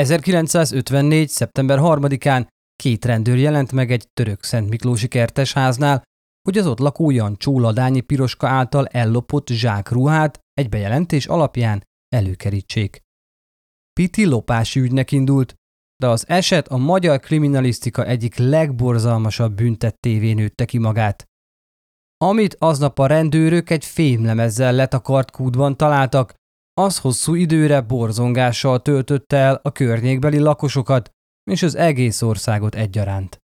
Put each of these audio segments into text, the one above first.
1954. szeptember 3-án két rendőr jelent meg egy török Szent Miklósi kertesháznál, hogy az ott lakó Jancsó Ladányi Piroska által ellopott zsákruhát egy bejelentés alapján előkerítsék. Piti lopási ügynek indult, de az eset a magyar kriminalisztika egyik legborzalmasabb büntettévé nőtte ki magát. Amit aznap a rendőrök egy fémlemezzel letakart kútban találtak, az hosszú időre borzongással töltötte el a környékbeli lakosokat és az egész országot egyaránt.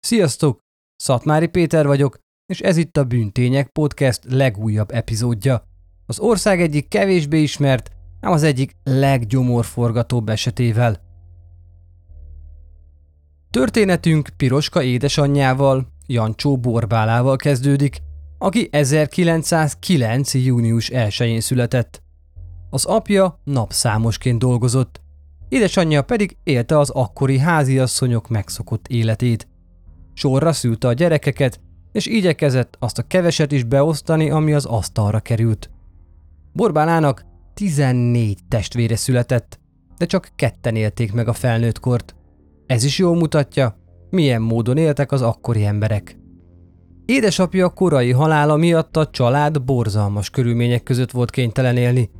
Sziasztok! Szatmári Péter vagyok, és ez itt a Bűntények Podcast legújabb epizódja. Az ország egyik kevésbé ismert, ám az egyik leggyomorforgatóbb esetével. Történetünk Piroska édesanyjával, Jancsó Borbálával kezdődik, aki 1909. június 1-én született. Az apja napszámosként dolgozott, édesanyja pedig élte az akkori háziasszonyok megszokott életét. Sorra szülte a gyerekeket, és igyekezett azt a keveset is beosztani, ami az asztalra került. Borbálának 14 testvére született, de csak ketten élték meg a felnőtt kort. Ez is jól mutatja, milyen módon éltek az akkori emberek. Édesapja korai halála miatt a család borzalmas körülmények között volt kénytelen élni.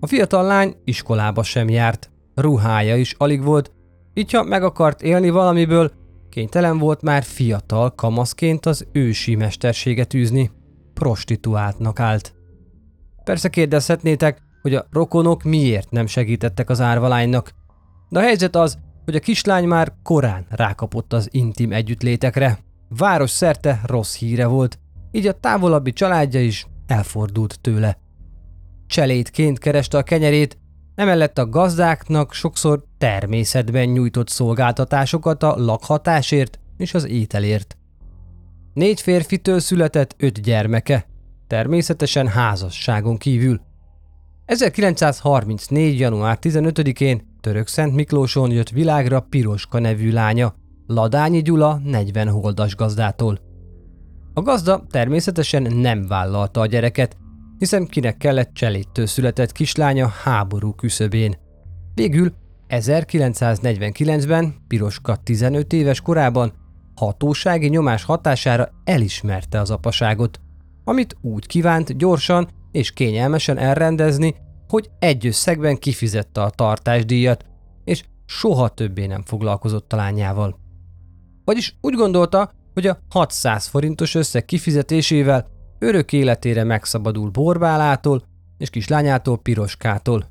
A fiatal lány iskolába sem járt, ruhája is alig volt, így ha meg akart élni valamiből, kénytelen volt már fiatal kamaszként az ősi mesterséget űzni. Prostituáltnak állt. Persze kérdezhetnétek, hogy a rokonok miért nem segítettek az árvalánynak. De a helyzet az, hogy a kislány már korán rákapott az intim együttlétekre. Város szerte rossz híre volt, így a távolabbi családja is elfordult tőle. Cselédként kereste a kenyerét, emellett a gazdáknak sokszor természetben nyújtott szolgáltatásokat a lakhatásért és az ételért. Négy férfitől született öt gyermeke, természetesen házasságon kívül. 1934. január 15-én Török Szent Miklóson jött világra Piroska nevű lánya, Ladányi Gyula 40 holdas gazdától. A gazda természetesen nem vállalta a gyereket, hiszen kinek kellett cselédtől született kislánya háború küszöbén. Végül 1949-ben Piroska 15 éves korában hatósági nyomás hatására elismerte az apaságot, amit úgy kívánt gyorsan és kényelmesen elrendezni, hogy egy összegben kifizette a tartásdíjat, és soha többé nem foglalkozott a lányával. Vagyis úgy gondolta, hogy a 600 forintos összeg kifizetésével örök életére megszabadul Borbálától és kislányától Piroskától.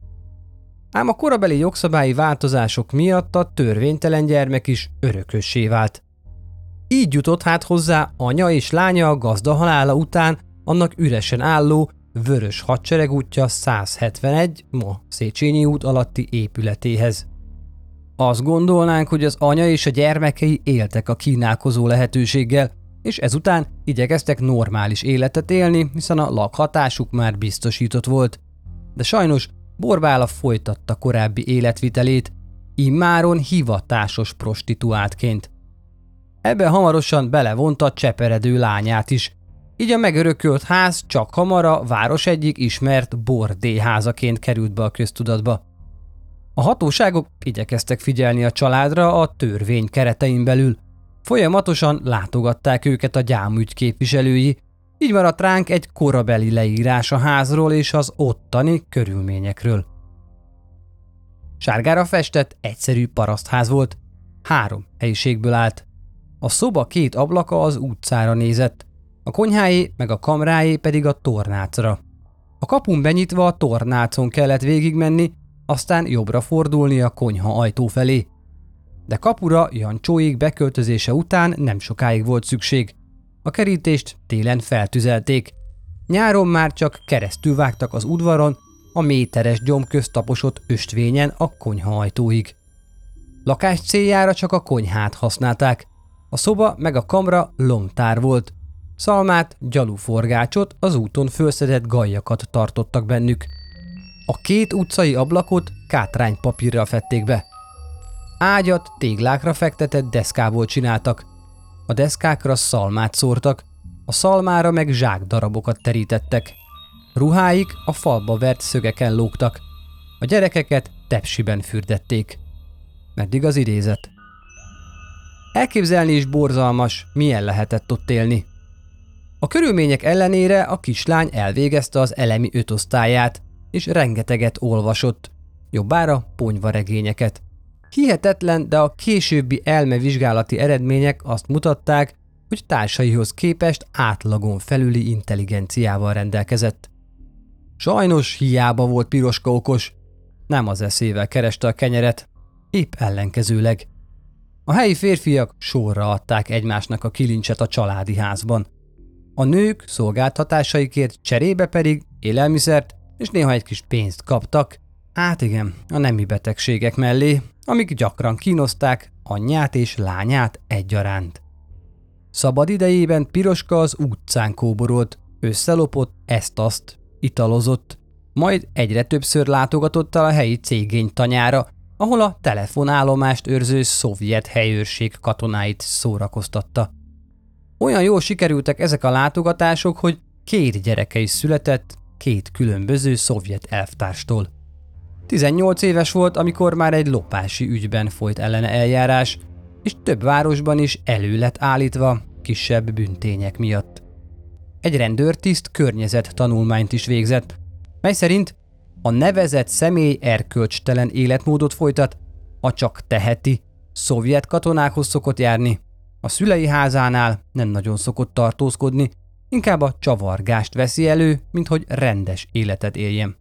Ám a korabeli jogszabályi változások miatt a törvénytelen gyermek is örökössé vált. Így jutott hát hozzá anya és lánya a gazda halála után annak üresen álló Vörös Hadsereg útja 171, ma Széchenyi út alatti épületéhez. Azt gondolnánk, hogy az anya és a gyermekei éltek a kínálkozó lehetőséggel, és ezután igyekeztek normális életet élni, hiszen a lakhatásuk már biztosított volt. De sajnos Borbála folytatta korábbi életvitelét, immáron hivatásos prostituáltként. Ebbe hamarosan belevonta cseperedő lányát is, így a megörökölt ház csak hamar a város egyik ismert bordéházaként került be a köztudatba. A hatóságok igyekeztek figyelni a családra a törvény keretein belül. Folyamatosan látogatták őket a gyámügy képviselői, így maradt ránk egy korabeli leírás a házról és az ottani körülményekről. Sárgára festett, egyszerű parasztház volt. Három helyiségből állt. A szoba két ablaka az utcára nézett, a konyháé meg a kamráé pedig a tornácra. A kapun benyitva a tornácon kellett végigmenni, aztán jobbra fordulni a konyha ajtó felé. De kapura Jancsóig beköltözése után nem sokáig volt szükség. A kerítést télen feltüzelték. Nyáron már csak keresztül vágtak az udvaron, a méteres gyomköz taposott östvényen a konyha ajtóig. Lakás céljára csak a konyhát használták. A szoba meg a kamra lomtár volt. Szalmát, gyaluforgácsot, az úton fölszedett gajjakat tartottak bennük. A két utcai ablakot kátránypapírral fették be. Ágyat téglákra fektetett deszkából csináltak. A deszkákra szalmát szórtak, a szalmára meg zsák darabokat terítettek. Ruháik a falba vert szögeken lógtak. A gyerekeket tepsiben fürdették. Meddig az idézet? Elképzelni is borzalmas, milyen lehetett ott élni. A körülmények ellenére a kislány elvégezte az elemi ötosztályát, és rengeteget olvasott, jobbára ponyvaregényeket. Hihetetlen, de a későbbi elmevizsgálati eredmények azt mutatták, hogy társaihoz képest átlagon felüli intelligenciával rendelkezett. Sajnos hiába volt piroska okos, nem az eszével kereste a kenyeret, épp ellenkezőleg. A helyi férfiak sorra adták egymásnak a kilincset a családi házban. A nők szolgáltatásaikért cserébe pedig élelmiszert és néha egy kis pénzt kaptak, hát igen, a nemi betegségek mellé, amik gyakran kínozták anyját és lányát egyaránt. Szabad idejében Piroska az utcán kóborolt, összelopott ezt-azt, italozott, majd egyre többször látogatott el a helyi cégény tanyára, ahol a telefonállomást őrző szovjet helyőrség katonáit szórakoztatta. Olyan jól sikerültek ezek a látogatások, hogy két gyereke is született két különböző szovjet elvtárstól. 18 éves volt, amikor már egy lopási ügyben folyt ellene eljárás, és több városban is elő lett állítva kisebb büntények miatt. Egy rendőrtiszt környezet tanulmányt is végzett, mely szerint a nevezett személy erkölcstelen életmódot folytat, a csak teheti, szovjet katonákhoz szokott járni, a szülei házánál nem nagyon szokott tartózkodni, inkább a csavargást veszi elő, mint hogy rendes életet éljen.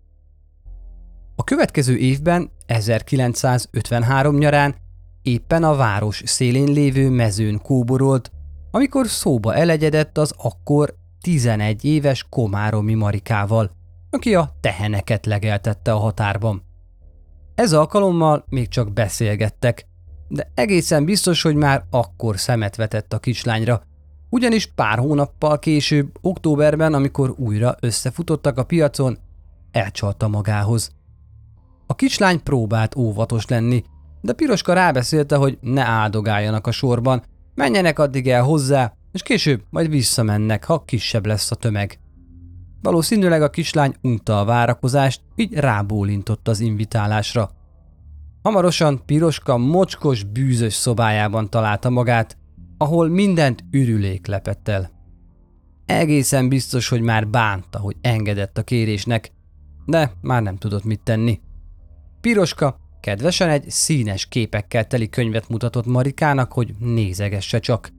A következő évben, 1953 nyarán éppen a város szélén lévő mezőn kóborolt, amikor szóba elegyedett az akkor 11 éves Komáromi Marikával, aki a teheneket legeltette a határban. Ez alkalommal még csak beszélgettek, de egészen biztos, hogy már akkor szemet vetett a kislányra, ugyanis pár hónappal később, októberben, amikor újra összefutottak a piacon, elcsalta magához. A kislány próbált óvatos lenni, de Piroska rábeszélte, hogy ne áldogáljanak a sorban, menjenek addig el hozzá, és később majd visszamennek, ha kisebb lesz a tömeg. Valószínűleg a kislány unta a várakozást, így rábólintott az invitálásra. Hamarosan Piroska mocskos, bűzös szobájában találta magát, ahol mindent ürülék lepett el. Egészen biztos, hogy már bánta, hogy engedett a kérésnek, de már nem tudott mit tenni. Piroska kedvesen egy színes képekkel teli könyvet mutatott Marikának, hogy nézegesse csak.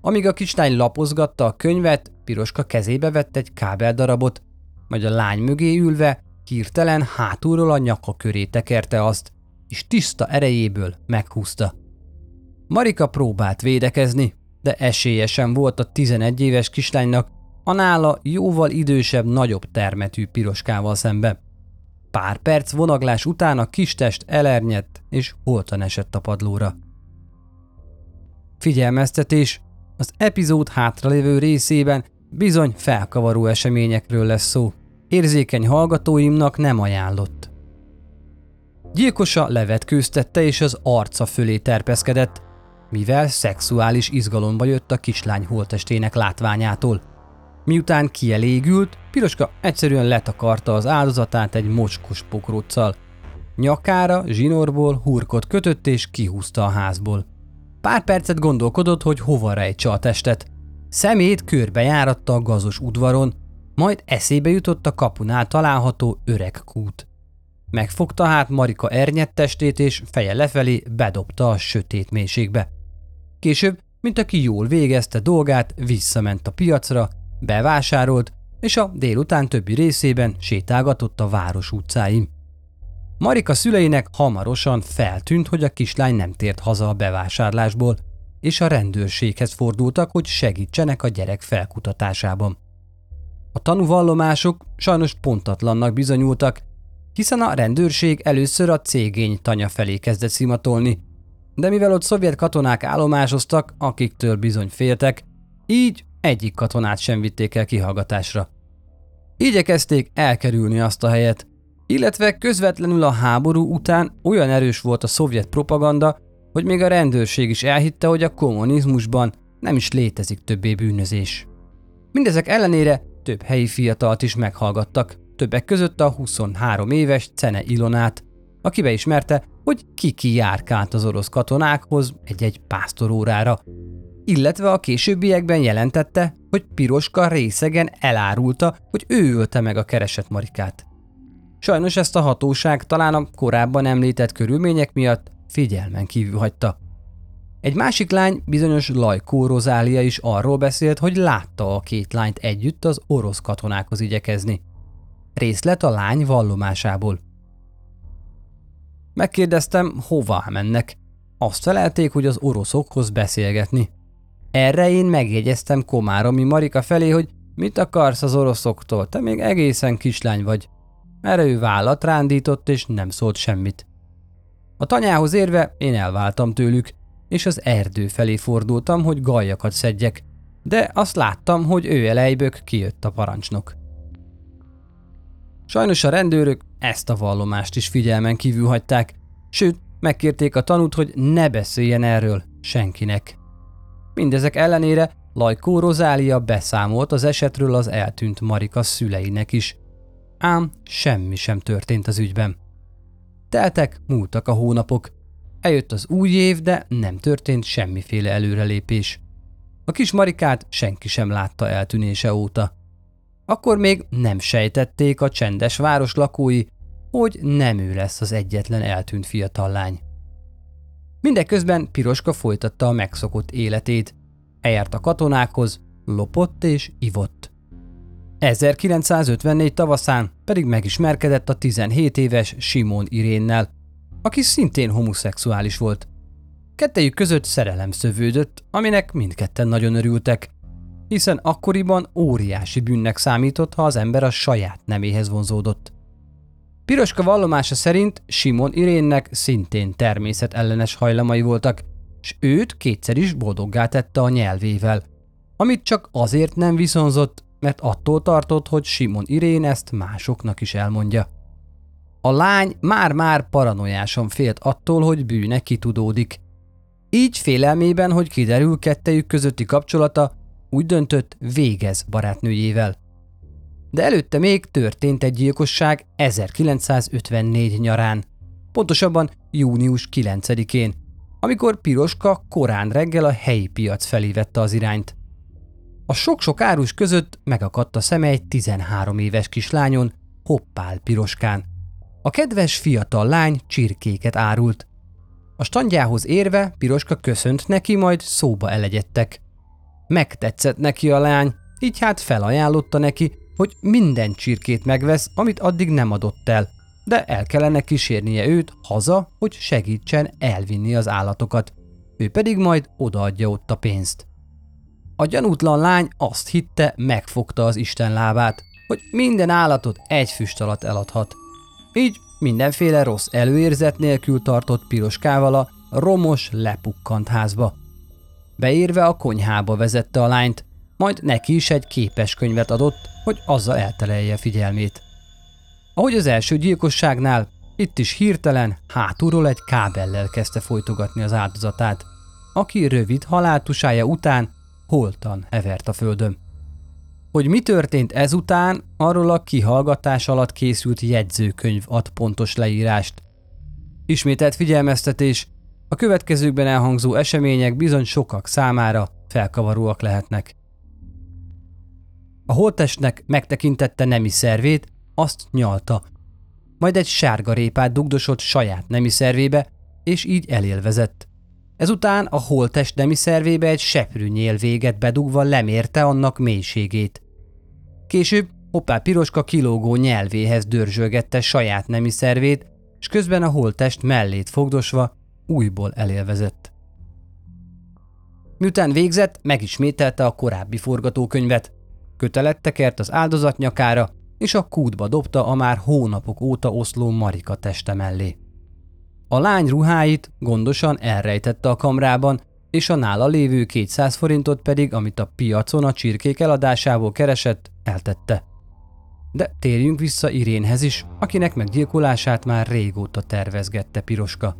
Amíg a kislány lapozgatta a könyvet, Piroska kezébe vett egy kábeldarabot, majd a lány mögé ülve hirtelen hátulról a nyaka köré tekerte azt, és tiszta erejéből meghúzta. Marika próbált védekezni, de esélyesen volt a 11 éves kislánynak a nála jóval idősebb, nagyobb termetű piroskával szembe. Pár perc vonaglás után a kistest elernyett és holtan esett a padlóra. Figyelmeztetés! Az epizód hátralévő részében bizony felkavaró eseményekről lesz szó. Érzékeny hallgatóimnak nem ajánlott. Gyilkosa levetkőztette és az arca fölé terpeszkedett, mivel szexuális izgalomba jött a kislány holtestének látványától. Miután kielégült, Piroska egyszerűen letakarta az áldozatát egy mocskos pokróccal. Nyakára, zsinórból hurkot kötött és kihúzta a házból. Pár percet gondolkodott, hogy hova rejtse a testet. Szemét körbejáratta a gazos udvaron, majd eszébe jutott a kapunál található öreg kút. Megfogta hát Marika ernyett testét, és feje lefelé bedobta a sötét mélységbe. Később, mint aki jól végezte dolgát, visszament a piacra, bevásárolt, és a délután többi részében sétálgatott a város utcáim. Marika szüleinek hamarosan feltűnt, hogy a kislány nem tért haza a bevásárlásból, és a rendőrséghez fordultak, hogy segítsenek a gyerek felkutatásában. A tanúvallomások sajnos pontatlannak bizonyultak, hiszen a rendőrség először a cégény tanya felé kezdett szimatolni, de mivel ott szovjet katonák állomásoztak, akiktől bizony féltek, így egyik katonát sem vitték el kihallgatásra. Igyekezték elkerülni azt a helyet, illetve közvetlenül a háború után olyan erős volt a szovjet propaganda, hogy még a rendőrség is elhitte, hogy a kommunizmusban nem is létezik többé bűnözés. Mindezek ellenére több helyi fiatalt is meghallgattak, többek között a 23 éves Cene Ilonát, aki beismerte, hogy kiki járkált az orosz katonákhoz egy-egy pásztorórára, illetve a későbbiekben jelentette, hogy Piroska részegen elárulta, hogy ő ölte meg a keresett Marikát. Sajnos ezt a hatóság talán a korábban említett körülmények miatt figyelmen kívül hagyta. Egy másik lány, bizonyos Lajkó Rozália is arról beszélt, hogy látta a két lányt együtt az orosz katonákhoz igyekezni. Részlet a lány vallomásából. Megkérdeztem, hová mennek. Azt felelték, hogy az oroszokhoz beszélgetni. Erre én megjegyeztem Komáromi Marika felé, hogy mit akarsz az oroszoktól, te még egészen kislány vagy. Erre ő vállat rándított, és nem szólt semmit. A tanyához érve én elváltam tőlük, és az erdő felé fordultam, hogy gajakat szedjek, de azt láttam, hogy ő elejbök kijött a parancsnok. Sajnos a rendőrök ezt a vallomást is figyelmen kívül hagyták, sőt, megkérték a tanút, hogy ne beszéljen erről senkinek. Mindezek ellenére Lajkó Rozália beszámolt az esetről az eltűnt Marika szüleinek is. Ám semmi sem történt az ügyben. Teltek, múltak a hónapok. Eljött az új év, de nem történt semmiféle előrelépés. A kis Marikát senki sem látta eltűnése óta. Akkor még nem sejtették a csendes város lakói, hogy nem ő lesz az egyetlen eltűnt fiatal lány. Mindeközben Piroska folytatta a megszokott életét. Eljárt a katonákhoz, lopott és ivott. 1954 tavaszán pedig megismerkedett a 17 éves Simon Irénnel, aki szintén homoszexuális volt. Kettejük között szerelem szövődött, aminek mindketten nagyon örültek, hiszen akkoriban óriási bűnnek számított, ha az ember a saját neméhez vonzódott. Piroska vallomása szerint Simon Irénnek szintén természetellenes hajlamai voltak, s őt kétszer is boldoggá tette a nyelvével, amit csak azért nem viszonzott, mert attól tartott, hogy Simon Irén ezt másoknak is elmondja. A lány már-már paranoiásan félt attól, hogy bűne kitudódik. Így félelmében, hogy kiderül kettejük közötti kapcsolata, úgy döntött, végez barátnőjével. De előtte még történt egy gyilkosság 1954 nyarán, pontosabban június 9-én, amikor Piroska korán reggel a helyi piac felé vette az irányt. A sok-sok árus között megakadt a szeme egy 13 éves kislányon, Hoppál Piroskán. A kedves fiatal lány csirkéket árult. A standjához érve Piroska köszönt neki, majd szóba elegyedtek. Megtetszett neki a lány, így hát felajánlotta neki, hogy minden csirkét megvesz, amit addig nem adott el, de el kellene kísérnie őt haza, hogy segítsen elvinni az állatokat. Ő pedig majd odaadja ott a pénzt. A gyanútlan lány azt hitte, megfogta az Isten lábát, hogy minden állatot egy füst alatt eladhat. Így mindenféle rossz előérzet nélkül tartott piroskával a romos, lepukkant házba. Beérve a konyhába vezette a lányt, majd neki is egy képes könyvet adott, hogy azzal eltelelje figyelmét. Ahogy az első gyilkosságnál, itt is hirtelen hátulról egy kábellel kezdte folytogatni az áldozatát, aki rövid haláltusája után holtan hevert a földön. Hogy mi történt ezután, arról a kihallgatás alatt készült jegyzőkönyv ad pontos leírást. Ismételt figyelmeztetés, a következőkben elhangzó események bizony sokak számára felkavaróak lehetnek. A holtestnek megtekintette nemi szervét, azt nyalta, majd egy sárga répát dugdosott saját nemi szervébe, és így elélvezett. Ezután a holtest nemi szervébe egy seprű nyél véget bedugva lemérte annak mélységét. Később Hoppá Piroska kilógó nyelvéhez dörzsölgette saját nemi szervét, és közben a holtest mellét fogdosva újból elélvezett. Miután végzett, megismételte a korábbi forgatókönyvet. Kötelet tekert az áldozat nyakára, és a kútba dobta a már hónapok óta oszló Marika teste mellé. A lány ruháit gondosan elrejtette a kamrában, és a nála lévő 200 forintot pedig, amit a piacon a csirkék eladásából keresett, eltette. De térjünk vissza Irénhez is, akinek meggyilkolását már régóta tervezgette Piroska.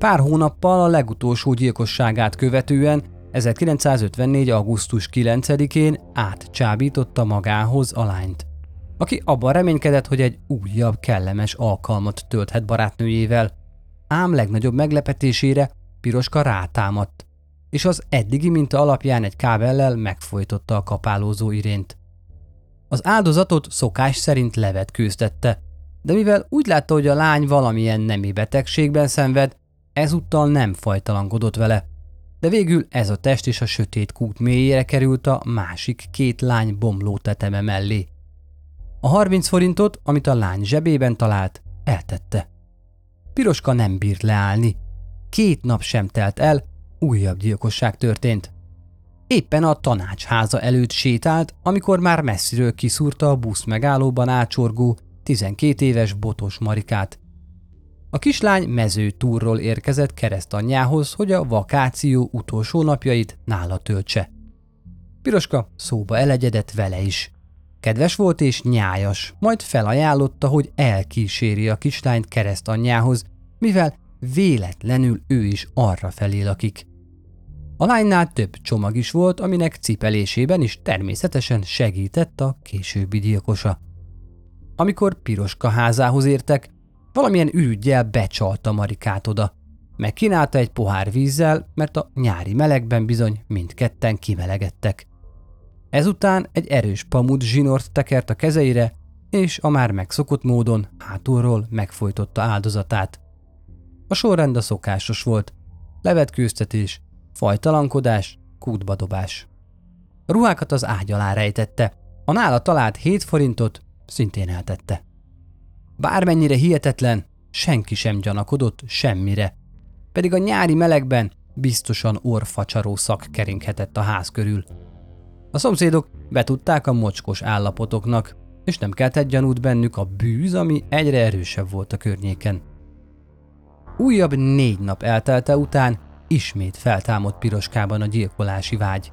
Pár hónappal a legutolsó gyilkosságát követően 1954. augusztus 9-én átcsábította magához a lányt, aki abban reménykedett, hogy egy újabb, kellemes alkalmat tölthet barátnőjével. Ám legnagyobb meglepetésére Piroska rátámadt, és az eddigi minta alapján egy kábellel megfojtotta a kapálózó irént. Az áldozatot szokás szerint levetkőztette, de mivel úgy látta, hogy a lány valamilyen nemi betegségben szenved, ezúttal nem fajtalankodott vele. De végül ez a test is a sötét kút mélyére került a másik két lány bomló teteme mellé. A 30 forintot, amit a lány zsebében talált, eltette. Piroska nem bírt leállni. Két nap sem telt el, újabb gyilkosság történt. Éppen a tanácsháza előtt sétált, amikor már messziről kiszúrta a busz megállóban ácsorgó 12 éves botos Marikát. A kislány mező túrról érkezett keresztanyjához, hogy a vakáció utolsó napjait nála töltse. Piroska szóba elegyedett vele is. Kedves volt és nyájas, majd felajánlotta, hogy elkíséri a kislányt keresztanyjához, mivel véletlenül ő is arra felé lakik. A lánynál több csomag is volt, aminek cipelésében is természetesen segített a későbbi gyilkosa. Amikor Piroska házához értek, valamilyen ürügyjel becsalta Marikát oda. Megkínálta egy pohár vízzel, mert a nyári melegben bizony mindketten kimelegedtek. Ezután egy erős pamut zsinort tekert a kezeire, és a már megszokott módon hátulról megfojtotta áldozatát. A sorrend a szokásos volt. Levetkőztetés, fajtalankodás, kútbadobás. A ruhákat az ágy alá rejtette, a nála talált 7 forintot szintén eltette. Bármennyire hihetetlen, senki sem gyanakodott semmire, pedig a nyári melegben biztosan orfacsaró szak keringhetett a ház körül. A szomszédok betudták a mocskos állapotoknak, és nem keltett gyanút bennük a bűz, ami egyre erősebb volt a környéken. Újabb négy nap eltelte után ismét feltámadt Piroskában a gyilkolási vágy.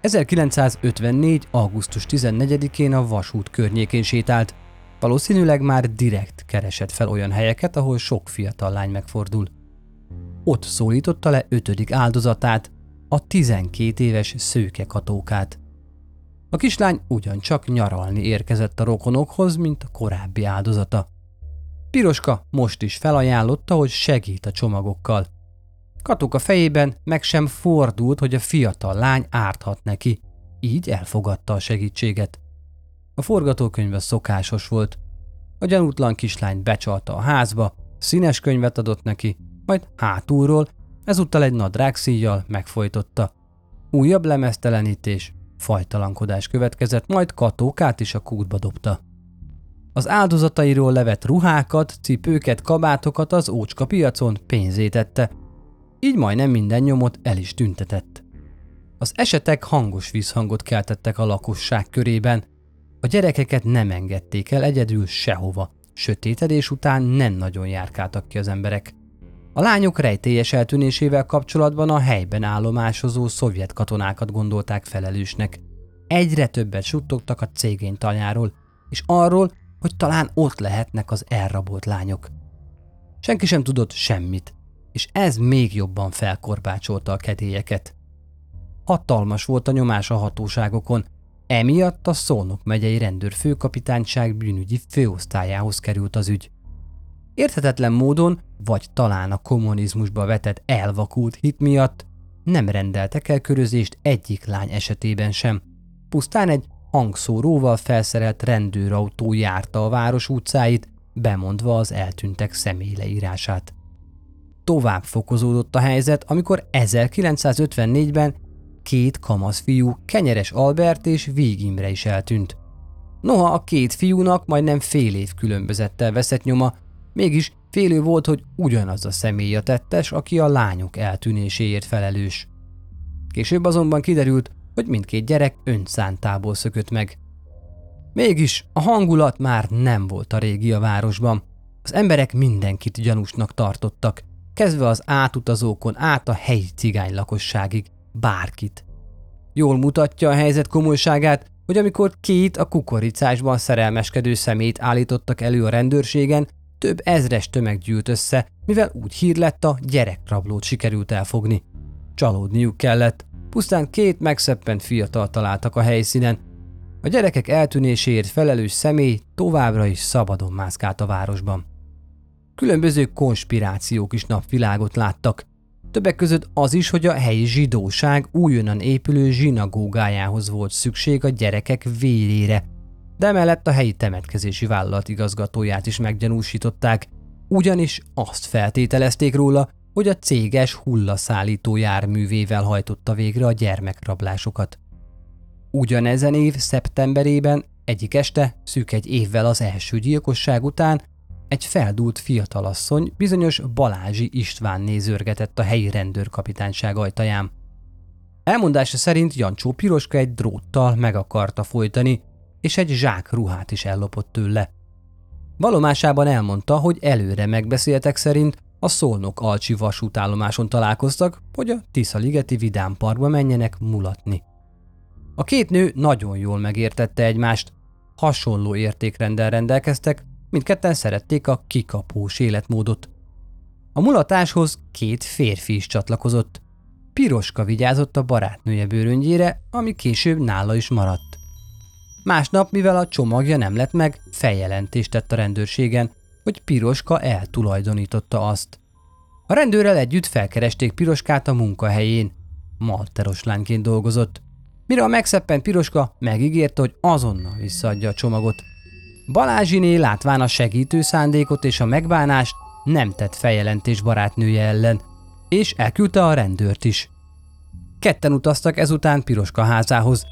1954. augusztus 14-én a vasút környékén sétált, valószínűleg már direkt keresett fel olyan helyeket, ahol sok fiatal lány megfordul. Ott szólította le ötödik áldozatát, a 12 éves szőke katókát. A kislány ugyancsak nyaralni érkezett a rokonokhoz, mint a korábbi áldozata. Piroska most is felajánlotta, hogy segít a csomagokkal – Katuka fejében meg sem fordult, hogy a fiatal lány árthat neki, így elfogadta a segítséget. A forgatókönyv szokásos volt. A gyanútlan kislány becsalta a házba, színes könyvet adott neki, majd hátulról, ezúttal egy nadrág szíjjal megfojtotta. Újabb lemeztelenítés, fajtalankodás következett, majd katókát is a kútba dobta. Az áldozatairól levett ruhákat, cipőket, kabátokat az ócska piacon pénzétette, így majdnem minden nyomot el is tüntetett. Az esetek hangos vízhangot keltettek a lakosság körében, a gyerekeket nem engedték el egyedül sehova, sötétedés után nem nagyon járkáltak ki az emberek. A lányok rejtélyes eltűnésével kapcsolatban a helyben állomásozó szovjet katonákat gondolták felelősnek. Egyre többet suttogtak a cégény tanyáról, és arról, hogy talán ott lehetnek az elrabolt lányok. Senki sem tudott semmit, és ez még jobban felkorbácsolta a kedélyeket. Hatalmas volt a nyomás a hatóságokon, emiatt a Szolnok megyei rendőrfőkapitányság bűnügyi főosztályához került az ügy. Érthetetlen módon, vagy talán a kommunizmusba vetett elvakult hit miatt nem rendeltek el körözést egyik lány esetében sem. Pusztán egy hangszóróval felszerelt rendőrautó járta a város utcáit, bemondva az eltűntek személyleírását tovább fokozódott a helyzet, amikor 1954-ben két kamasz fiú, Kenyeres Albert és Víg Imre is eltűnt. Noha a két fiúnak majdnem fél év különbözettel veszett nyoma, mégis félő volt, hogy ugyanaz a személy a tettes, aki a lányok eltűnéséért felelős. Később azonban kiderült, hogy mindkét gyerek önszántából szökött meg. Mégis a hangulat már nem volt a régi a városban. Az emberek mindenkit gyanúsnak tartottak, kezdve az átutazókon át a helyi cigány lakosságig, bárkit. Jól mutatja a helyzet komolyságát, hogy amikor két a kukoricásban szerelmeskedő szemét állítottak elő a rendőrségen, több ezres tömeg gyűlt össze, mivel úgy hír lett a gyerekrablót sikerült elfogni. Csalódniuk kellett, pusztán két megszeppent fiatal találtak a helyszínen. A gyerekek eltűnéséért felelős személy továbbra is szabadon mászkált a városban. Különböző konspirációk is napvilágot láttak. Többek között az is, hogy a helyi zsidóság újonnan épülő zsinagógájához volt szükség a gyerekek vérére, de emellett a helyi temetkezési vállalat igazgatóját is meggyanúsították, ugyanis azt feltételezték róla, hogy a céges hullaszállító járművével hajtotta végre a gyermekrablásokat. Ugyanezen év szeptemberében egyik este, szűk egy évvel az első gyilkosság után egy feldúlt fiatalasszony bizonyos Balázsi István nézőrgetett a helyi rendőrkapitányság ajtaján. Elmondása szerint Jancsó Piroska egy dróttal meg akarta folytani, és egy zsák ruhát is ellopott tőle. Valomásában elmondta, hogy előre megbeszéltek szerint a Szolnok Alcsi vasútállomáson találkoztak, hogy a Tisza-ligeti vidámparkba menjenek mulatni. A két nő nagyon jól megértette egymást, hasonló értékrendel rendelkeztek, mindketten szerették a kikapós életmódot. A mulatáshoz két férfi is csatlakozott. Piroska vigyázott a barátnője bőröngyére, ami később nála is maradt. Másnap, mivel a csomagja nem lett meg, feljelentést tett a rendőrségen, hogy Piroska eltulajdonította azt. A rendőrrel együtt felkeresték Piroskát a munkahelyén. Malteros lányként dolgozott. Mire a megszeppent Piroska megígérte, hogy azonnal visszaadja a csomagot. Balázsiné látván a segítő szándékot és a megbánást nem tett feljelentés barátnője ellen, és elküldte a rendőrt is. Ketten utaztak ezután Piroska házához.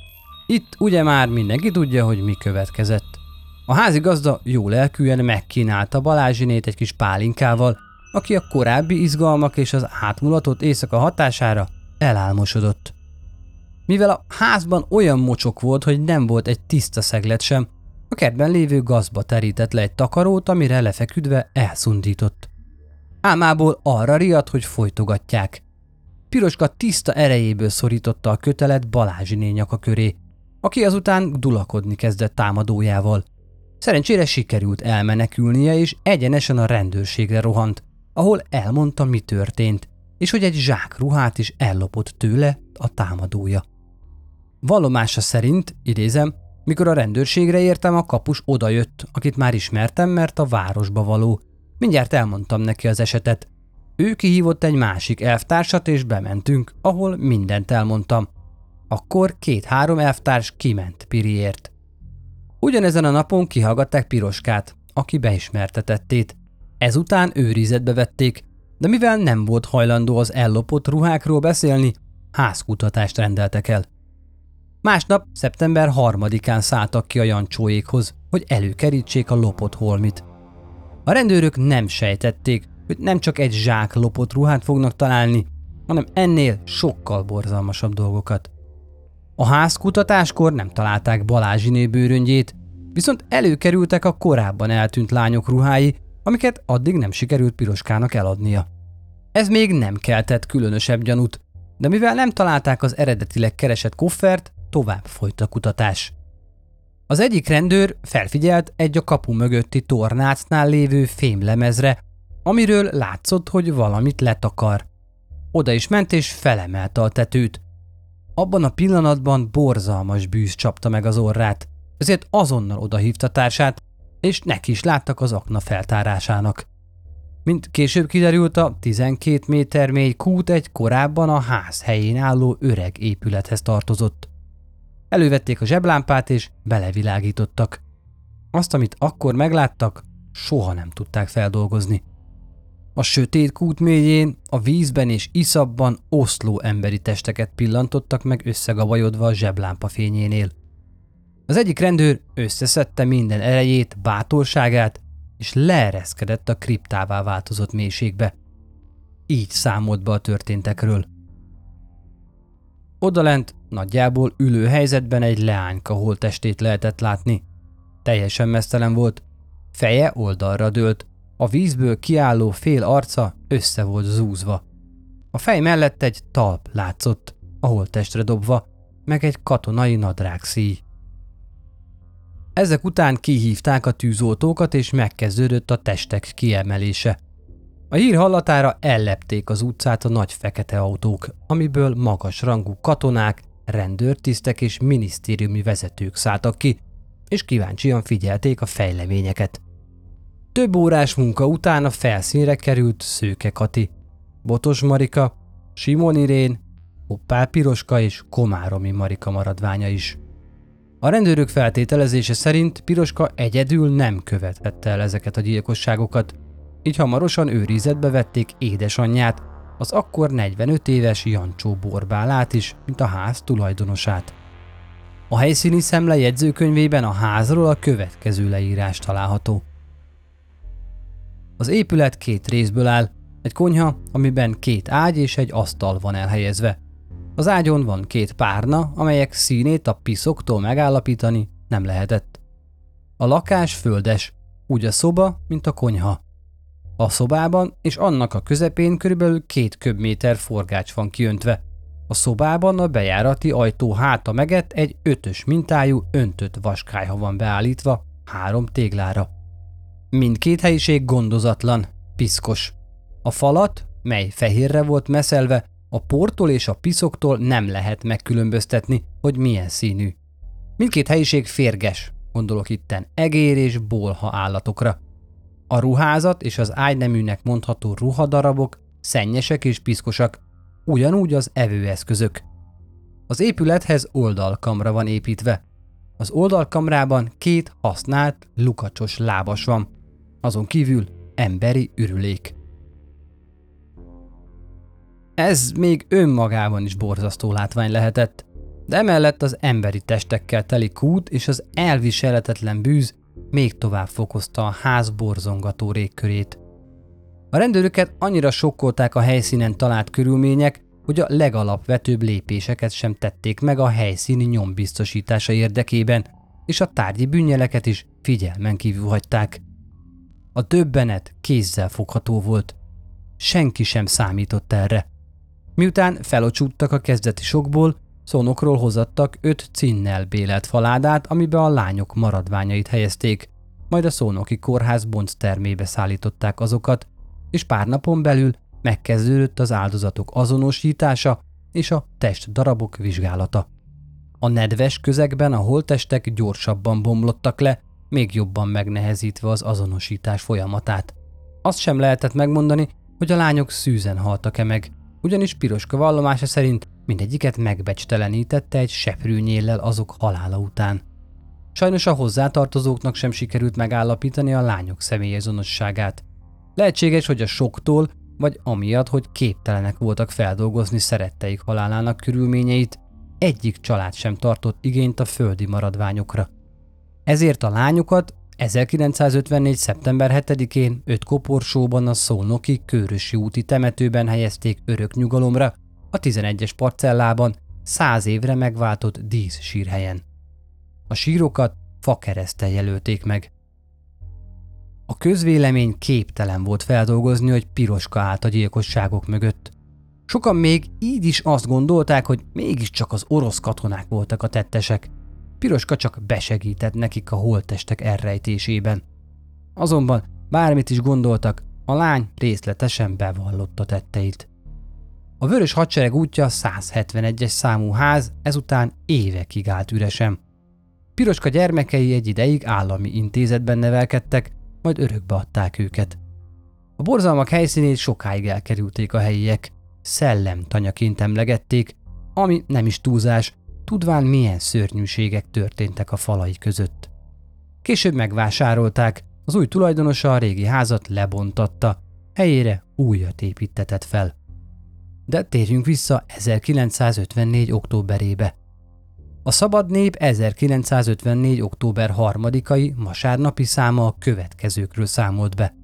Itt ugye már mindenki tudja, hogy mi következett. A házigazda jó lelkűen megkínálta Balázsinét egy kis pálinkával, aki a korábbi izgalmak és az átmulatott éjszaka hatására elálmosodott. Mivel a házban olyan mocsok volt, hogy nem volt egy tiszta szeglet sem, a kertben lévő gazba terített le egy takarót, amire lefeküdve elszundított. Álmából arra riadt, hogy folytogatják. Piroska tiszta erejéből szorította a kötelet Balázsiné nyaka köré, aki azután dulakodni kezdett támadójával – Szerencsére sikerült elmenekülnie, és egyenesen a rendőrségre rohant, ahol elmondta, mi történt, és hogy egy zsák ruhát is ellopott tőle a támadója. Vallomása szerint, idézem, mikor a rendőrségre értem, a kapus odajött, akit már ismertem, mert a városba való. Mindjárt elmondtam neki az esetet. Ő kihívott egy másik elvtársat, és bementünk, ahol mindent elmondtam. Akkor két-három elvtárs kiment Piriért. Ugyanezen a napon kihallgatták Piroskát, aki beismertetettét. Ezután őrizetbe vették, de mivel nem volt hajlandó az ellopott ruhákról beszélni, házkutatást rendeltek el. Másnap, szeptember 3-án szálltak ki a Jancsóékhoz, hogy előkerítsék a lopott holmit. A rendőrök nem sejtették, hogy nem csak egy zsák lopott ruhát fognak találni, hanem ennél sokkal borzalmasabb dolgokat. A házkutatáskor nem találták Balázsiné bőröngyét, viszont előkerültek a korábban eltűnt lányok ruhái, amiket addig nem sikerült Piroskának eladnia. Ez még nem keltett különösebb gyanút, de mivel nem találták az eredetileg keresett koffert, tovább folyt a kutatás. Az egyik rendőr felfigyelt egy a kapu mögötti tornácnál lévő fémlemezre, amiről látszott, hogy valamit letakar. Oda is ment és felemelte a tetőt. Abban a pillanatban borzalmas bűz csapta meg az orrát, ezért azonnal odahívta társát, és neki is láttak az akna feltárásának. Mint később kiderült, a 12 méter mély kút egy korábban a ház helyén álló öreg épülethez tartozott. Elővették a zseblámpát és belevilágítottak. Azt, amit akkor megláttak, soha nem tudták feldolgozni. A sötét kút mélyén, a vízben és iszabban oszló emberi testeket pillantottak meg összegabajodva a zseblámpa fényénél. Az egyik rendőr összeszedte minden erejét, bátorságát, és leereszkedett a kriptává változott mélységbe. Így számolt be a történtekről. Odalent nagyjából ülő helyzetben egy leányka holtestét lehetett látni. Teljesen mesztelen volt, feje oldalra dőlt, a vízből kiálló fél arca össze volt zúzva. A fej mellett egy talp látszott, a holttestre dobva, meg egy katonai nadrág szíj. Ezek után kihívták a tűzoltókat, és megkezdődött a testek kiemelése. A hír hallatára ellepték az utcát a nagy fekete autók, amiből magas rangú katonák, rendőrtisztek és minisztériumi vezetők szálltak ki, és kíváncsian figyelték a fejleményeket. Több órás munka után a felszínre került Szőke Kati, Botos Marika, Simon Irén, Hoppál Piroska és Komáromi Marika maradványa is. A rendőrök feltételezése szerint Piroska egyedül nem követhette el ezeket a gyilkosságokat, így hamarosan őrizetbe vették édesanyját, az akkor 45 éves Jancsó Borbálát is, mint a ház tulajdonosát. A helyszíni szemle jegyzőkönyvében a házról a következő leírás található. Az épület két részből áll, egy konyha, amiben két ágy és egy asztal van elhelyezve. Az ágyon van két párna, amelyek színét a piszoktól megállapítani nem lehetett. A lakás földes, úgy a szoba, mint a konyha. A szobában és annak a közepén körülbelül két köbméter forgács van kiöntve. A szobában a bejárati ajtó háta meget egy ötös mintájú öntött vaskályha van beállítva három téglára. Mindkét helyiség gondozatlan, piszkos. A falat, mely fehérre volt meszelve, a portól és a piszoktól nem lehet megkülönböztetni, hogy milyen színű. Mindkét helyiség férges, gondolok itten egér és bolha állatokra. A ruházat és az ágyneműnek mondható ruhadarabok szennyesek és piszkosak, ugyanúgy az evőeszközök. Az épülethez oldalkamra van építve. Az oldalkamrában két használt, lukacsos lábas van, azon kívül emberi ürülék. Ez még önmagában is borzasztó látvány lehetett, de emellett az emberi testekkel teli kút és az elviselhetetlen bűz még tovább fokozta a ház borzongató régkörét. A rendőröket annyira sokkolták a helyszínen talált körülmények, hogy a legalapvetőbb lépéseket sem tették meg a helyszíni nyombiztosítása érdekében, és a tárgyi bűnjeleket is figyelmen kívül hagyták. A döbbenet kézzel fogható volt. Senki sem számított erre. Miután felocsúttak a kezdeti sokból, szónokról hozattak öt cinnel bélelt faládát, amiben a lányok maradványait helyezték, majd a szónoki kórház bonc termébe szállították azokat, és pár napon belül megkezdődött az áldozatok azonosítása és a test darabok vizsgálata. A nedves közegben a holtestek gyorsabban bomlottak le, még jobban megnehezítve az azonosítás folyamatát. Azt sem lehetett megmondani, hogy a lányok szűzen haltak-e meg, ugyanis Piroska vallomása szerint mindegyiket megbecstelenítette egy seprűnyéllel azok halála után. Sajnos a hozzátartozóknak sem sikerült megállapítani a lányok személyazonosságát. Lehetséges, hogy a soktól, vagy amiatt, hogy képtelenek voltak feldolgozni szeretteik halálának körülményeit, egyik család sem tartott igényt a földi maradványokra. Ezért a lányokat 1954. szeptember 7-én öt koporsóban a Szolnoki Körösi úti temetőben helyezték örök nyugalomra, a 11-es parcellában száz évre megváltott dísz sírhelyen. A sírokat fakeresztel jelölték meg. A közvélemény képtelen volt feldolgozni, hogy piroska állt a gyilkosságok mögött. Sokan még így is azt gondolták, hogy mégiscsak az orosz katonák voltak a tettesek, Piroska csak besegített nekik a holttestek elrejtésében. Azonban bármit is gondoltak, a lány részletesen bevallotta tetteit. A vörös hadsereg útja 171-es számú ház ezután évekig állt üresen. Piroska gyermekei egy ideig állami intézetben nevelkedtek, majd örökbe adták őket. A borzalmak helyszínét sokáig elkerülték a helyiek, szellemtanyaként emlegették, ami nem is túlzás, tudván milyen szörnyűségek történtek a falai között. Később megvásárolták, az új tulajdonosa a régi házat lebontatta, helyére újat építetett fel. De térjünk vissza 1954. októberébe. A Szabad Nép 1954. október 3-ai vasárnapi száma a következőkről számolt be.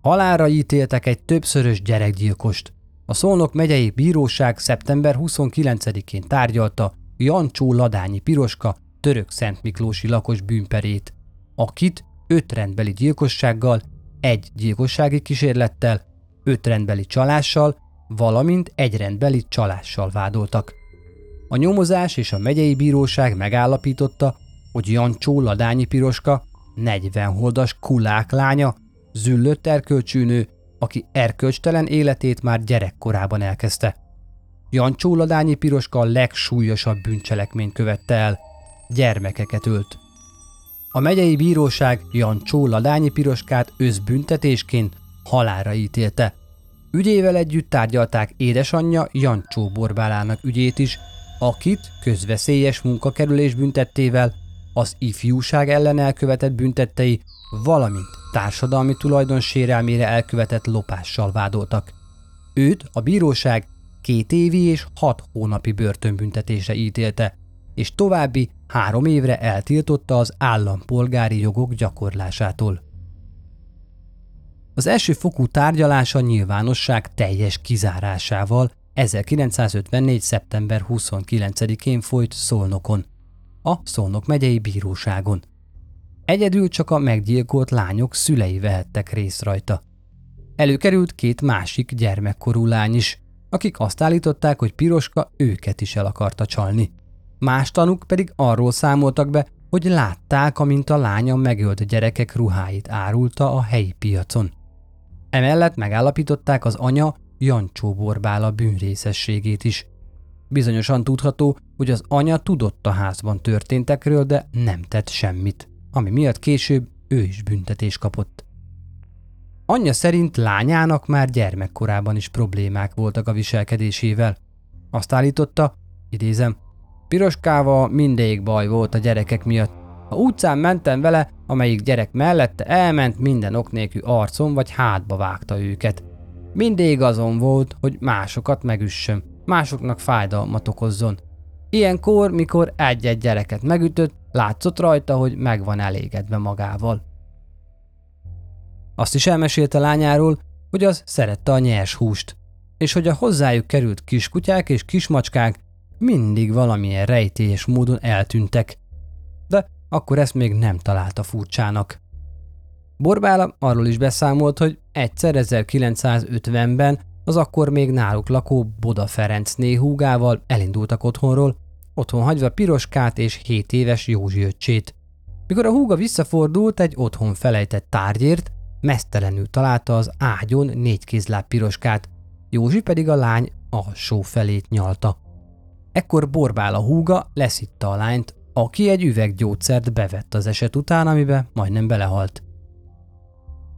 Halára ítéltek egy többszörös gyerekgyilkost. A Szolnok megyei bíróság szeptember 29-én tárgyalta Jancsó Ladányi Piroska török Szent Miklósi lakos bűnperét, akit öt rendbeli gyilkossággal, egy gyilkossági kísérlettel, öt rendbeli csalással, valamint egy rendbeli csalással vádoltak. A nyomozás és a megyei bíróság megállapította, hogy Jancsó Ladányi Piroska 40 holdas kulák lánya, züllött erkölcsűnő, aki erkölcstelen életét már gyerekkorában elkezdte. Jancsó Ladányi Piroska a legsúlyosabb bűncselekményt követte el. Gyermekeket ölt. A megyei bíróság Jancsó Ladányi Piroskát összbüntetésként halára ítélte. Ügyével együtt tárgyalták édesanyja Jancsó Borbálának ügyét is, akit közveszélyes munkakerülés büntettével, az ifjúság ellen elkövetett büntettei, valamint társadalmi tulajdon sérelmére elkövetett lopással vádoltak. Őt a bíróság két évi és hat hónapi börtönbüntetésre ítélte, és további három évre eltiltotta az állampolgári jogok gyakorlásától. Az első fokú tárgyalása nyilvánosság teljes kizárásával 1954. szeptember 29-én folyt Szolnokon, a Szolnok megyei bíróságon. Egyedül csak a meggyilkolt lányok szülei vehettek részt rajta. Előkerült két másik gyermekkorú lány is, akik azt állították, hogy Piroska őket is el akarta csalni. Más tanuk pedig arról számoltak be, hogy látták, amint a lánya megölt gyerekek ruháit árulta a helyi piacon. Emellett megállapították az anya Jancsó Borbála bűnrészességét is. Bizonyosan tudható, hogy az anya tudott a házban történtekről, de nem tett semmit, ami miatt később ő is büntetés kapott. Anyja szerint lányának már gyermekkorában is problémák voltak a viselkedésével. Azt állította, idézem, Piroskával mindig baj volt a gyerekek miatt. Ha utcán mentem vele, amelyik gyerek mellette elment, minden ok nélkül arcon vagy hátba vágta őket. Mindig azon volt, hogy másokat megüssön, másoknak fájdalmat okozzon. Ilyenkor, mikor egy-egy gyereket megütött, látszott rajta, hogy meg van elégedve magával. Azt is elmesélte lányáról, hogy az szerette a nyers húst, és hogy a hozzájuk került kiskutyák és kismacskák mindig valamilyen rejtélyes módon eltűntek. De akkor ezt még nem találta furcsának. Borbála arról is beszámolt, hogy egyszer 1950-ben az akkor még náluk lakó Boda Ferenc húgával elindultak otthonról, otthon hagyva Piroskát és 7 éves Józsi öccsét. Mikor a húga visszafordult egy otthon felejtett tárgyért, mesztelenül találta az ágyon négy kézláb Piroskát, Józsi pedig a lány alsó felét nyalta. Ekkor Borbál a húga leszitta a lányt, aki egy üveg gyógyszert bevett az eset után, amibe majdnem belehalt.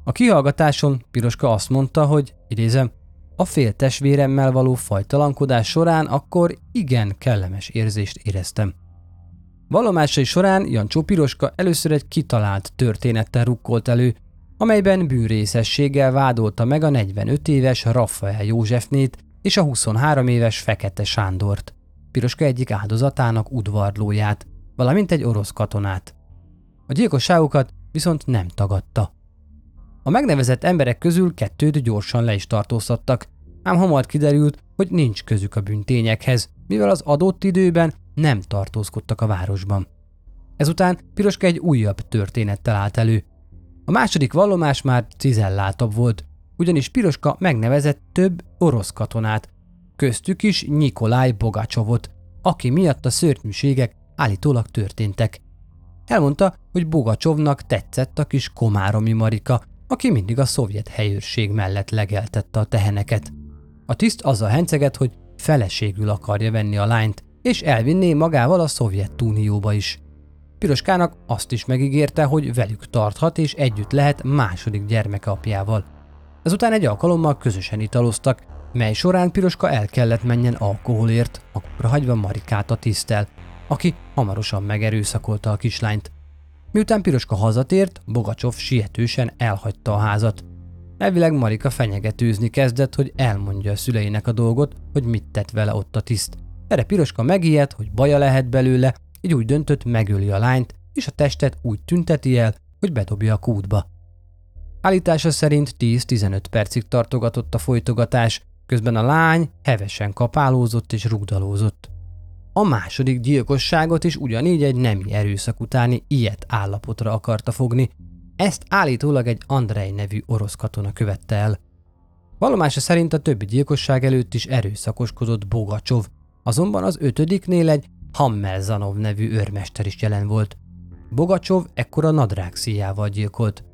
A kihallgatáson Piroska azt mondta, hogy, idézem, a fél testvéremmel való fajtalankodás során akkor igen kellemes érzést éreztem. Valomásai során Jancsó Piroska először egy kitalált történettel rukkolt elő, amelyben bűnrészességgel vádolta meg a 45 éves Rafael Józsefnét és a 23 éves Fekete Sándort, Piroska egyik áldozatának udvarlóját, valamint egy orosz katonát. A gyilkosságokat viszont nem tagadta. A megnevezett emberek közül kettőt gyorsan le is tartóztattak, ám hamar kiderült, hogy nincs közük a bűntényekhez, mivel az adott időben nem tartózkodtak a városban. Ezután Piroska egy újabb történettel állt elő. A második vallomás már cizelláltabb volt, ugyanis Piroska megnevezett több orosz katonát, köztük is Nikolaj Bogacsovot, aki miatt a szörnyűségek állítólag történtek. Elmondta, hogy Bogacsovnak tetszett a kis komáromi Marika, aki mindig a szovjet helyőrség mellett legeltette a teheneket. A tiszt azzal henceget, hogy feleségül akarja venni a lányt, és elvinné magával a Szovjetunióba is. Piroskának azt is megígérte, hogy velük tarthat és együtt lehet második gyermeke apjával. Ezután egy alkalommal közösen italoztak, mely során Piroska el kellett menjen alkoholért, akkor hagyva Marikát a tisztel, aki hamarosan megerőszakolta a kislányt. Miután Piroska hazatért, Bogacsov sietősen elhagyta a házat. Elvileg Marika fenyegetőzni kezdett, hogy elmondja a szüleinek a dolgot, hogy mit tett vele ott a tiszt. Erre Piroska megijedt, hogy baja lehet belőle, így úgy döntött, megöli a lányt, és a testet úgy tünteti el, hogy bedobja a kútba. Állítása szerint 10-15 percig tartogatott a folytogatás, közben a lány hevesen kapálózott és rugdalózott. A második gyilkosságot is ugyanígy egy nemi erőszak utáni ilyet állapotra akarta fogni. Ezt állítólag egy Andrei nevű orosz katona követte el. Vallomása szerint a többi gyilkosság előtt is erőszakoskodott Bogacsov, azonban az ötödiknél egy Hammelzanov nevű őrmester is jelen volt. Bogacsov ekkora nadrág szíjával gyilkolt.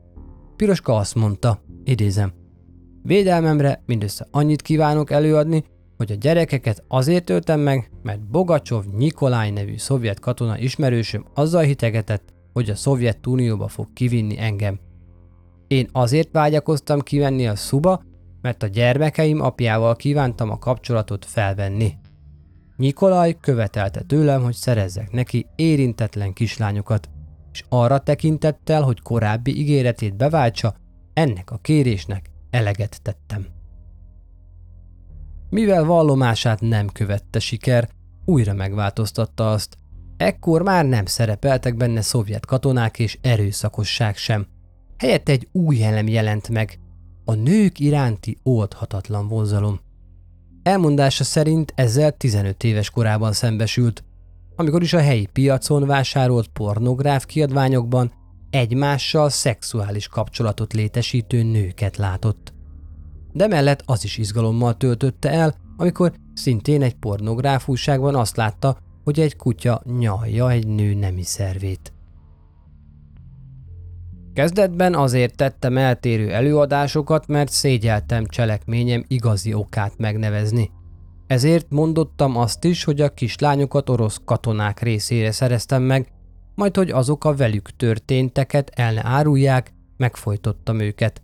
Piroska azt mondta, idézem, Védelmemre mindössze annyit kívánok előadni, hogy a gyerekeket azért öltem meg, mert Bogacsov Nikolaj nevű szovjet katona ismerősöm azzal hitegetett, hogy a Szovjetunióba fog kivinni engem. Én azért vágyakoztam kivenni a szuba, mert a gyermekeim apjával kívántam a kapcsolatot felvenni. Nikolaj követelte tőlem, hogy szerezzek neki érintetlen kislányokat, és arra tekintettel, hogy korábbi ígéretét beváltsa, ennek a kérésnek eleget tettem. Mivel vallomását nem követte siker, újra megváltoztatta azt. Ekkor már nem szerepeltek benne szovjet katonák és erőszakosság sem. Helyett egy új elem jelent meg, a nők iránti oldhatatlan vonzalom. Elmondása szerint ezzel 15 éves korában szembesült, amikor is a helyi piacon vásárolt pornográf kiadványokban egymással szexuális kapcsolatot létesítő nőket látott. De mellett az is izgalommal töltötte el, amikor szintén egy pornográfúságban azt látta, hogy egy kutya nyalja egy nő nemi szervét. Kezdetben azért tettem eltérő előadásokat, mert szégyeltem cselekményem igazi okát megnevezni. Ezért mondottam azt is, hogy a kislányokat orosz katonák részére szereztem meg, majd hogy azok a velük történteket el ne árulják, megfojtottam őket.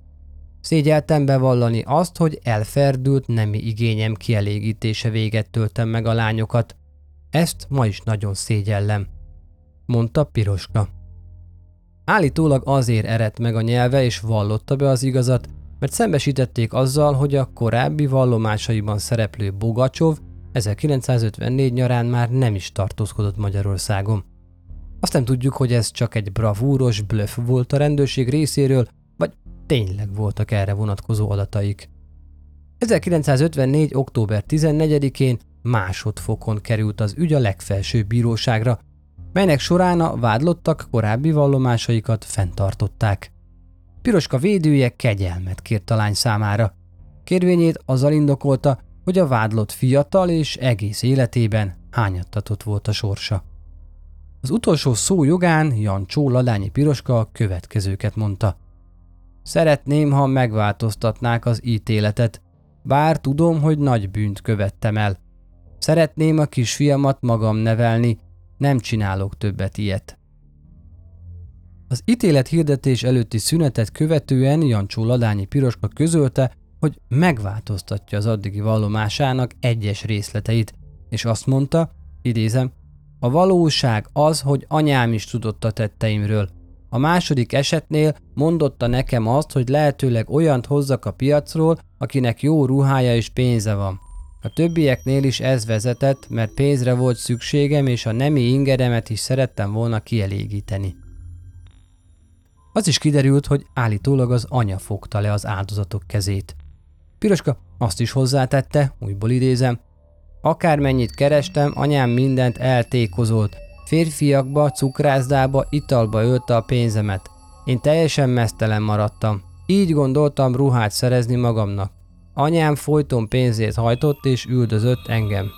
Szégyeltem bevallani azt, hogy elferdült nemi igényem kielégítése véget töltem meg a lányokat. Ezt ma is nagyon szégyellem, mondta Piroska. Állítólag azért eredt meg a nyelve és vallotta be az igazat, mert szembesítették azzal, hogy a korábbi vallomásaiban szereplő Bogacsov 1954 nyarán már nem is tartózkodott Magyarországon. Azt nem tudjuk, hogy ez csak egy bravúros bluff volt a rendőrség részéről, tényleg voltak erre vonatkozó adataik. 1954. október 14-én másodfokon került az ügy a legfelsőbb bíróságra, melynek során a vádlottak korábbi vallomásaikat fenntartották. Piroska védője kegyelmet kért a lány számára. Kérvényét azzal indokolta, hogy a vádlott fiatal és egész életében hányattatott volt a sorsa. Az utolsó szó jogán Jancsó Ladányi Piroska a következőket mondta. Szeretném, ha megváltoztatnák az ítéletet, bár tudom, hogy nagy bűnt követtem el. Szeretném a kisfiamat magam nevelni, nem csinálok többet ilyet. Az ítélet hirdetés előtti szünetet követően Jancsó Ladányi Piroska közölte, hogy megváltoztatja az addigi vallomásának egyes részleteit, és azt mondta, idézem, a valóság az, hogy anyám is tudott a tetteimről. A második esetnél mondotta nekem azt, hogy lehetőleg olyant hozzak a piacról, akinek jó ruhája és pénze van. A többieknél is ez vezetett, mert pénzre volt szükségem, és a nemi ingeremet is szerettem volna kielégíteni. Az is kiderült, hogy állítólag az anya fogta le az áldozatok kezét. Piroska azt is hozzátette, újból idézem, Akármennyit kerestem, anyám mindent eltékozolt. Férfiakba, cukrászdába, italba ölte a pénzemet. Én teljesen mesztelen maradtam. Így gondoltam ruhát szerezni magamnak. Anyám folyton pénzét hajtott és üldözött engem.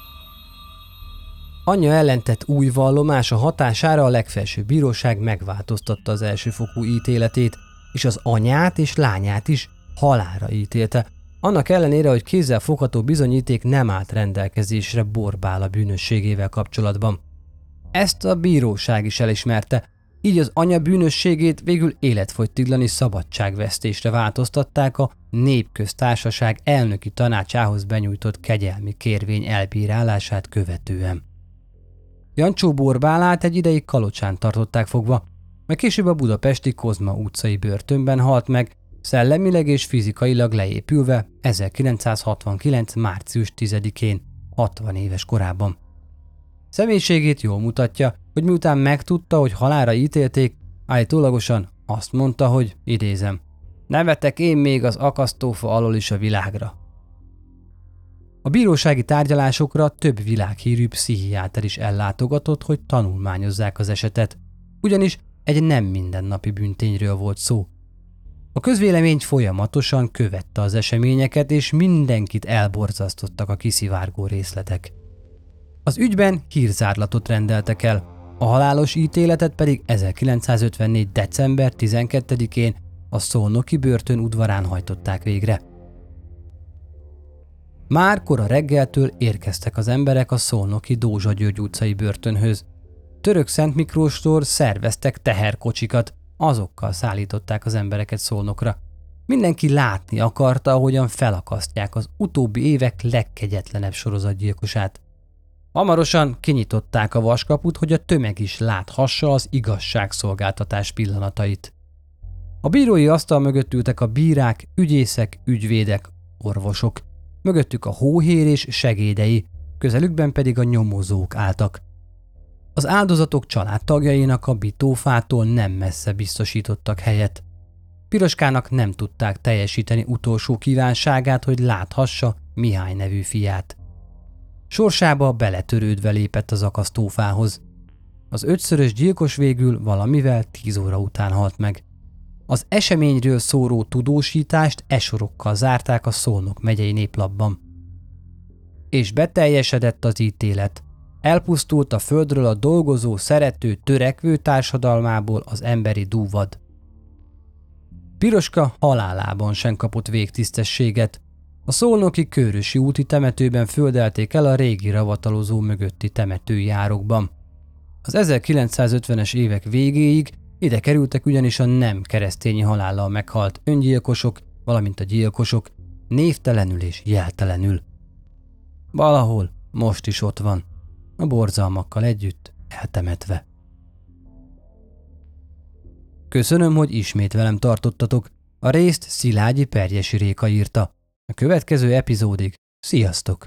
Anyja ellentett új vallomása hatására a legfelsőbb bíróság megváltoztatta az elsőfokú ítéletét, és az anyát és lányát is halára ítélte, annak ellenére, hogy kézzel fogható bizonyíték nem állt rendelkezésre Borbála bűnösségével kapcsolatban. Ezt a bíróság is elismerte, így az anya bűnösségét végül életfogytiglani szabadságvesztésre változtatták a Népköztársaság elnöki tanácsához benyújtott kegyelmi kérvény elbírálását követően. Jancsó Borbálát egy ideig Kalocsán tartották fogva, mert később a budapesti Kozma utcai börtönben halt meg, szellemileg és fizikailag leépülve 1969. március 10-én, 60 éves korában. Személyiségét jól mutatja, hogy miután megtudta, hogy halára ítélték, állítólagosan azt mondta, hogy idézem, nevetek én még az akasztófa alól is a világra. A bírósági tárgyalásokra több világhírű pszichiáter is ellátogatott, hogy tanulmányozzák az esetet, ugyanis egy nem mindennapi bűntényről volt szó. A közvélemény folyamatosan követte az eseményeket, és mindenkit elborzasztottak a kiszivárgó részletek. Az ügyben hírzárlatot rendeltek el, a halálos ítéletet pedig 1954. december 12-én a Szolnoki börtön udvarán hajtották végre. Már kora reggeltől érkeztek az emberek a Szolnoki Dózsa György utcai börtönhöz. Török Szent Miklóstól szerveztek teherkocsikat, azokkal szállították az embereket Szolnokra. Mindenki látni akarta, ahogyan felakasztják az utóbbi évek legkegyetlenebb sorozatgyilkosát. Hamarosan kinyitották a vaskaput, hogy a tömeg is láthassa az igazságszolgáltatás pillanatait. A bírói asztal mögött ültek a bírák, ügyészek, ügyvédek, orvosok. Mögöttük a hóhér és segédei, közelükben pedig a nyomozók álltak. Az áldozatok családtagjainak a bitófától nem messze biztosítottak helyet. Piroskának nem tudták teljesíteni utolsó kívánságát, hogy láthassa Mihály nevű fiát. Sorsába beletörődve lépett az akasztófához. Az ötszörös gyilkos végül valamivel tíz óra után halt meg. Az eseményről szóró tudósítást esorokkal zárták a Szolnok megyei néplapban. És beteljesedett az ítélet. Elpusztult a földről a dolgozó, szerető, törekvő társadalmából az emberi dúvad. Piroska halálában sem kapott végtisztességet, a szolnoki Körösi úti temetőben földelték el a régi ravatalozó mögötti temetőjárokban. Az 1950-es évek végéig ide kerültek ugyanis a nem keresztényi halállal meghalt öngyilkosok, valamint a gyilkosok, névtelenül és jeltelenül. Valahol most is ott van, a borzalmakkal együtt eltemetve. Köszönöm, hogy ismét velem tartottatok. A részt Szilágyi Perjesi Réka írta. A következő epizódig sziasztok!